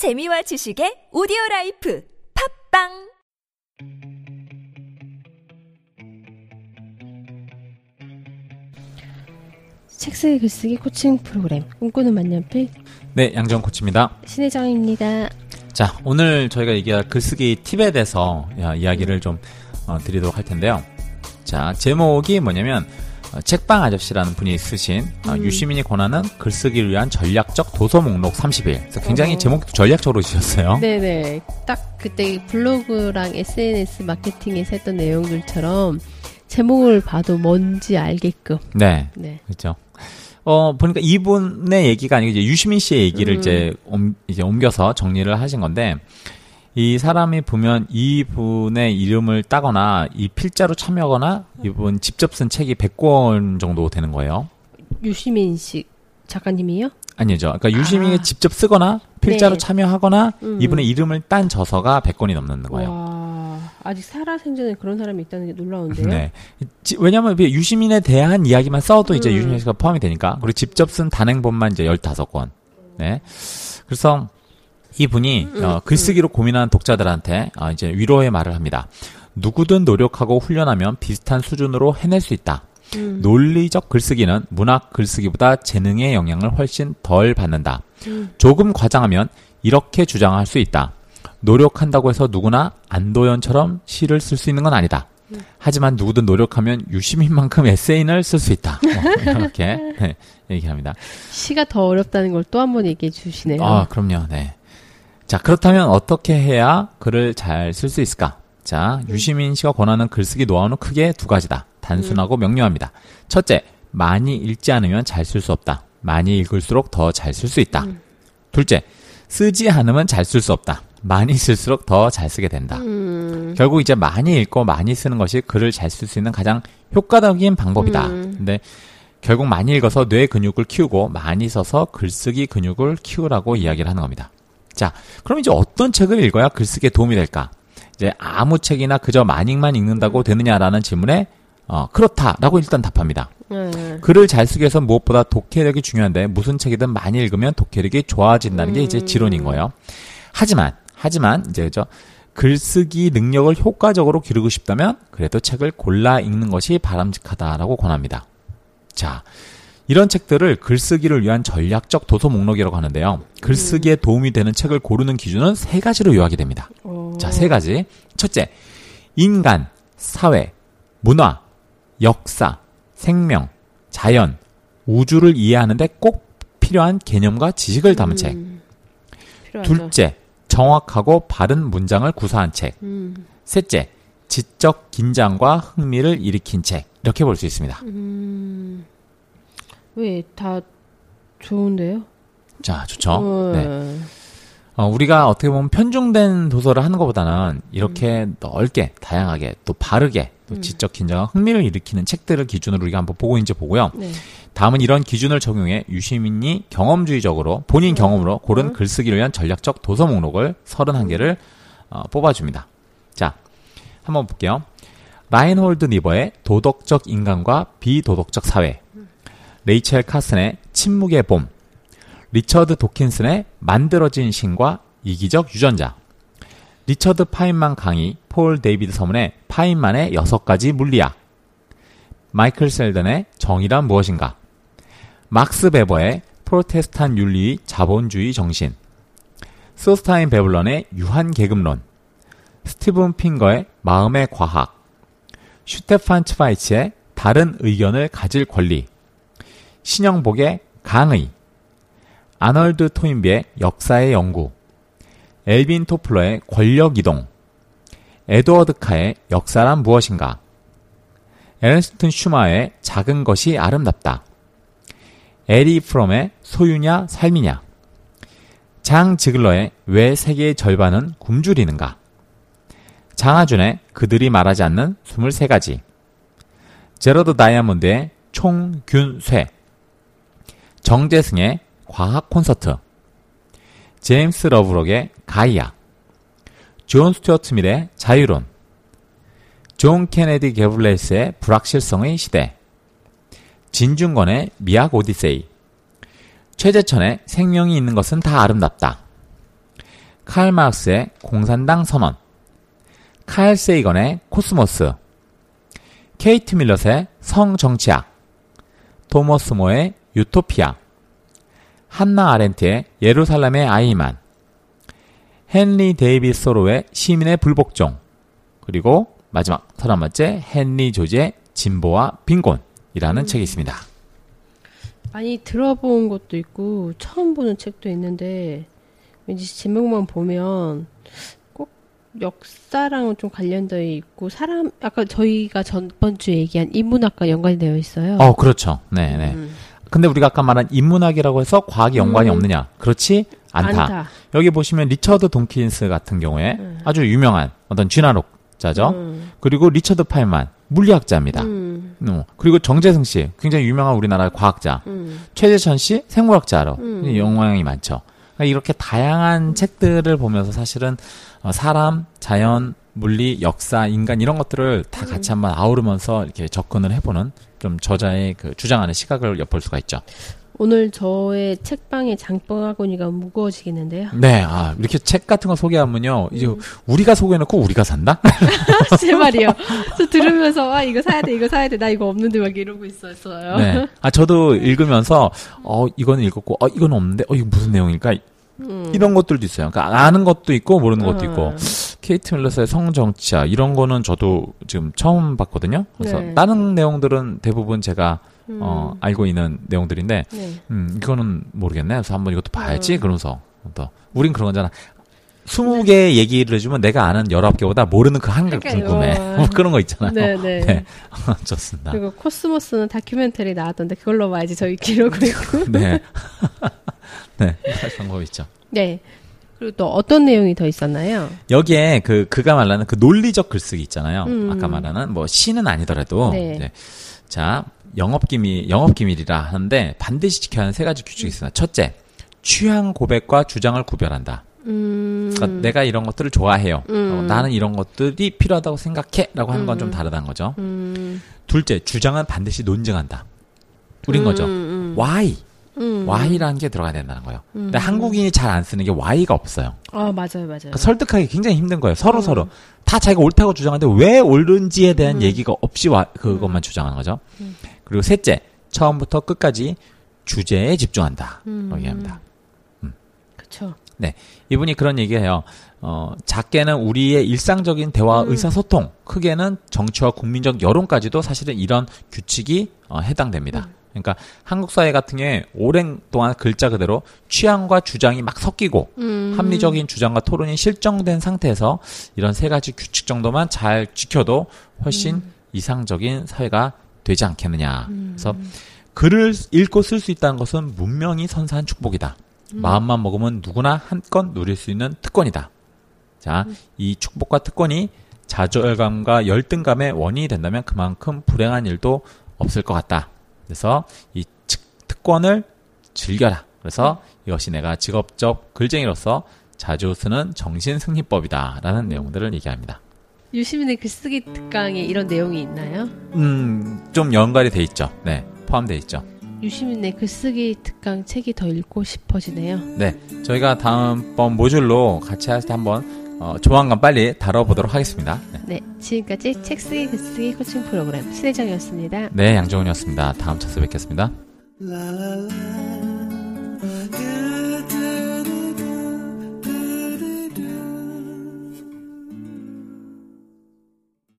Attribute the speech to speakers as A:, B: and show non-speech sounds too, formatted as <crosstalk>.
A: 재미와 지식의 오디오 라이프 팟빵
B: 책 쓰기 글쓰기 코칭 프로그램 꿈꾸는 만년필
C: 네, 양정 코치입니다.
B: 신혜정입니다.
C: 자, 오늘 저희가 얘기할 글쓰기 팁에 대해서 야, 이야기를 좀 어, 드리도록 할 텐데요. 자, 제목이 뭐냐면 어, 책방 아저씨라는 분이 쓰신 어,
B: 음.
C: 유시민이 권하는 글쓰기를 위한 전략적 도서 목록 31. 그래서 굉장히
B: 어.
C: 제목도 전략적으로 지었어요.
B: 네네. 딱 그때 블로그랑 SNS 마케팅에서 했던 내용들처럼 제목을 봐도 뭔지 알게끔.
C: 네.
B: 네.
C: 그렇죠. 어, 보니까 이분의 얘기가 아니고 이제 유시민 씨의 얘기를
B: 음.
C: 이제 옮, 이제 옮겨서 정리를 하신 건데 이 사람이 보면 이분의 이름을 따거나 이 필자로 참여하거나 이분 직접 쓴 책이 100권 정도 되는 거예요.
B: 유시민 씨 작가님이요?
C: 아니죠. 그러니까 유시민이
B: 아.
C: 직접 쓰거나 필자로
B: 네.
C: 참여하거나
B: 음.
C: 이분의 이름을 딴 저서가 100권이 넘는 거예요.
B: 와, 아직 살아생전에 그런 사람이 있다는 게 놀라운데요.
C: 네. 왜냐면 하 유시민에 대한 이야기만 써도 이제
B: 음.
C: 유시민 씨가 포함이 되니까. 그리고 직접 쓴 단행본만 이제 15권. 네. 그래서 이분이
B: 음,
C: 어, 글쓰기로 고민하는 독자들한테 어, 이제 위로의 말을 합니다. 누구든 노력하고 훈련하면 비슷한 수준으로 해낼 수 있다.
B: 음.
C: 논리적 글쓰기는 문학 글쓰기보다 재능의 영향을 훨씬 덜 받는다.
B: 음.
C: 조금 과장하면 이렇게 주장할 수 있다. 노력한다고 해서 누구나 안도연처럼 시를 쓸 수 있는 건 아니다. 하지만 누구든 노력하면 유시민만큼 에세이를 쓸수 있다. 뭐 <laughs> 이렇게 네, 얘기합니다.
B: 시가 더 어렵다는 걸 또 한 번 얘기해 주시네요.
C: 아, 그럼요. 네. 자, 그렇다면 어떻게 해야 글을 잘 쓸 수 있을까? 자, 유시민 씨가 권하는 글쓰기 노하우는 크게 두 가지다. 단순하고 명료합니다. 첫째, 많이 읽지 않으면 잘 쓸 수 없다. 많이 읽을수록 더 잘 쓸 수 있다. 둘째, 쓰지 않으면 잘 쓸 수 없다. 많이 쓸수록 더 잘 쓰게 된다.
B: 음.
C: 결국 이제 많이 읽고 많이 쓰는 것이 글을 잘 쓸 수 있는 가장 효과적인 방법이다.
B: 음.
C: 근데 결국 많이 읽어서 뇌 근육을 키우고 많이 써서 글쓰기 근육을 키우라고 이야기를 하는 겁니다. 자, 그럼 이제 어떤 책을 읽어야 글쓰기에 도움이 될까? 이제 아무 책이나 그저 많이만 읽는다고 되느냐라는 질문에 어, 그렇다라고 일단 답합니다.
B: 네.
C: 글을 잘 쓰기 위해서 무엇보다 독해력이 중요한데 무슨 책이든 많이 읽으면 독해력이 좋아진다는 게 이제 지론인 거예요. 하지만 하지만 이제 그죠 글쓰기 능력을 효과적으로 기르고 싶다면 그래도 책을 골라 읽는 것이 바람직하다라고 권합니다. 자, 이런 책들을 글쓰기를 위한 전략적 도서 목록이라고 하는데요. 글쓰기에 도움이 되는 책을 고르는 기준은 세 가지로 요약이 됩니다.
B: 어.
C: 자, 세 가지. 첫째, 인간, 사회, 문화, 역사, 생명, 자연, 우주를 이해하는데 꼭 필요한 개념과 지식을 담은 책.
B: 음. 필요하죠.
C: 둘째, 정확하고 바른 문장을 구사한 책.
B: 음.
C: 셋째, 지적 긴장과 흥미를 일으킨 책. 이렇게 볼 수 있습니다.
B: 음. 왜 다 좋은데요?
C: 자, 좋죠.
B: 어.
C: 네. 어, 우리가 어떻게 보면 편중된 도서를 하는 것보다는 이렇게 넓게, 다양하게, 또 바르게, 또
B: 음.
C: 지적 긴장과 흥미를 일으키는 책들을 기준으로 우리가 한번 보고 이제 보고요.
B: 네.
C: 다음은 이런 기준을 적용해 유시민이 경험주의적으로 본인 경험으로 고른
B: 음.
C: 글쓰기를 위한 전략적 도서 목록을 31개를 어, 뽑아줍니다. 자, 한번 볼게요. 라인홀드 니버의 도덕적 인간과 비도덕적 사회, 레이첼 카슨의 침묵의 봄, 리처드 도킨스의 만들어진 신과 이기적 유전자, 리처드 파인만 강의, 폴 데이비드 서문의 파인만의 여섯 가지 물리학, 마이클 샌델의 정의란 무엇인가, 막스 베버의 프로테스탄 윤리와 자본주의 정신, 소스타인 베블런의 유한 계급론, 스티븐 핑커의 마음의 과학, 슈테판 츠바이크의 다른 의견을 가질 권리, 신영복의 강의, 아널드 토인비의 역사의 연구, 엘빈 토플러의 권력 이동, 에드워드 카의 역사란 무엇인가, 에른스트 슈마허의 작은 것이 아름답다, 에리히 프롬의 소유냐 삶이냐, 장 지글러의 왜 세계의 절반은 굶주리는가, 장하준의 그들이 말하지 않는 23가지, 제러드 다이아몬드의 총균쇠, 정재승의 과학 콘서트, 제임스 러브록의 가이아, 존 스튜어트 밀의 자유론, 존 케네디 갤브레이스의 불확실성의 시대, 진중권의 미학 오디세이, 최재천의 생명이 있는 것은 다 아름답다, 칼 마르크스의 공산당 선언, 칼 세이건의 코스모스, 케이트 밀렛의 성정치학, 토머스 모의 유토피아, 한나 아렌트의 예루살렘의 아이히만, 헨리 데이비드 소로의 시민의 불복종, 그리고 마지막 서른 번째 헨리 조지의 진보와 빈곤이라는 책이 있습니다.
B: 많이 들어본 것도 있고 처음 보는 책도 있는데 왠지 제목만 보면 꼭 역사랑 좀 관련되어 있고 사람 아까 저희가 전번 주에 얘기한 인문학과 연관이 되어 있어요.
C: 어, 그렇죠. 네, 네.
B: 음.
C: 근데 우리가 아까 말한 인문학이라고 해서 과학이 연관이
B: 음.
C: 없느냐? 그렇지 않다.
B: 않다.
C: 여기 보시면 리처드 도킨스 같은 경우에
B: 음.
C: 아주 유명한 어떤 진화론자죠.
B: 음.
C: 그리고 리처드 파인만 물리학자입니다.
B: 음.
C: 어, 그리고 정재승 씨 굉장히 유명한 우리나라의 과학자.
B: 음.
C: 최재천 씨 생물학자로
B: 음.
C: 영향이 많죠. 그러니까 이렇게 다양한 책들을 보면서 사실은 어, 사람, 자연, 물리, 역사, 인간 이런 것들을 다
B: 음.
C: 같이 한번 아우르면서 이렇게 접근을 해보는 좀 저자의 그 주장하는 시각을 엿볼 수가 있죠.
B: 오늘 저의 책방의 장바구니가 무거워지겠는데요.
C: 네, 아 이렇게 책 같은 거 소개하면요, 이제
B: 음.
C: 우리가 소개해놓고 우리가 산다? <laughs>
B: 제 말이요. 저 들으면서 아 이거 사야 돼, 이거 사야 돼, 나 이거 없는데 막 이러고 있었어요.
C: 네. 아 저도 읽으면서 어 이거는 읽었고, 어 이건 없는데, 어 이거 무슨 내용일까?
B: 음.
C: 이런 것들도 있어요. 그러니까 아는 것도 있고 모르는 것도 있고.
B: 음.
C: 케이트 밀러스의 성정치야 이런 거는 저도 지금 처음 봤거든요. 그래서
B: 네.
C: 다른 내용들은 대부분 제가
B: 음.
C: 어, 알고 있는 내용들인데
B: 네.
C: 음, 이거는 모르겠네. 그래서 한번 이것도 봐야지.
B: 음.
C: 그러면서 또 우린 그런 거잖아. 20개 얘기를 해주면 내가 아는 19개보다 모르는 그 한개
B: 그러니까요.
C: 궁금해. 뭐 그런 거 있잖아요.
B: 네, 네.
C: 네. <laughs> 좋습니다.
B: 그리고 코스모스는 다큐멘터리 나왔던데 그걸로 봐야지 저희 있고. <laughs>
C: 네. <laughs> 네. 할 방법이 있죠.
B: 네. 그리고 또 어떤 내용이 더 있었나요?
C: 여기에 그 그가 말하는 그 논리적 글쓰기 있잖아요.
B: 음.
C: 아까 말하는 뭐 시는 아니더라도
B: 네.
C: 이제 자 영업 기밀 영업 기밀이라 하는데 반드시 지켜야 하는 세 가지 규칙이 있습니다. 첫째, 취향 고백과 주장을 구별한다.
B: 음.
C: 그러니까 내가 이런 것들을 좋아해요.
B: 음.
C: 어, 나는 이런 것들이 필요하다고 생각해라고 하는 건좀
B: 음.
C: 다르다는 거죠.
B: 음.
C: 둘째, 주장은 반드시 논증한다. 우린 거죠.
B: 음, 음.
C: why,
B: 음.
C: why라는 게 들어가야 된다는 거예요.
B: 음.
C: 근데 한국인이 잘 안 쓰는 게 why가 없어요.
B: 아, 맞아요, 맞아요.
C: 그러니까 설득하기 굉장히 힘든 거예요. 서로
B: 음.
C: 서로 다 자기가 옳다고 주장하는데 왜 옳은지에 대한
B: 음.
C: 얘기가 없이 와, 그것만 주장하는 거죠. 그리고 셋째, 처음부터 끝까지 주제에 집중한다.
B: 음.
C: 얘기합니다.
B: 그쵸.
C: 이분이 그런 얘기해요. 어, 작게는 우리의 일상적인 대화,
B: 음.
C: 의사소통, 크게는 정치와 국민적 여론까지도 사실은 이런 규칙이 어, 해당됩니다.
B: 음.
C: 그러니까 한국 사회 같은 경우에 오랜 동안 글자 그대로 취향과 주장이 막 섞이고
B: 음.
C: 합리적인 주장과 토론이 실정된 상태에서 이런 세 가지 규칙 정도만 잘 지켜도 훨씬
B: 음.
C: 이상적인 사회가 되지 않겠느냐. 그래서 글을 읽고 쓸 수 있다는 것은 문명이 선사한 축복이다.
B: 음.
C: 마음만 먹으면 누구나 한껏 누릴 수 있는 특권이다. 자,
B: 음.
C: 이 축복과 특권이 좌절감과 열등감의 원인이 된다면 그만큼 불행한 일도 없을 것 같다. 그래서 이 측- 특권을 즐겨라. 그래서 이것이 내가 직업적 글쟁이로서 자주 쓰는 정신승리법이다라는 내용들을 얘기합니다.
B: 유시민의 글쓰기 특강에 이런 내용이 있나요?
C: 음, 좀 연관이 돼 있죠. 네, 포함되어 있죠.
B: 유시민의 글쓰기 특강 책이 더 읽고 싶어지네요.
C: 네, 저희가 다음번 모듈로 같이 할 때 한번 어, 조만간 빨리 다뤄보도록 하겠습니다. 네,
B: 네, 지금까지 책 쓰기 글 쓰기 코칭 프로그램 신혜정이었습니다.
C: 네 양정훈이었습니다. 다음 차수 뵙겠습니다.
D: La la la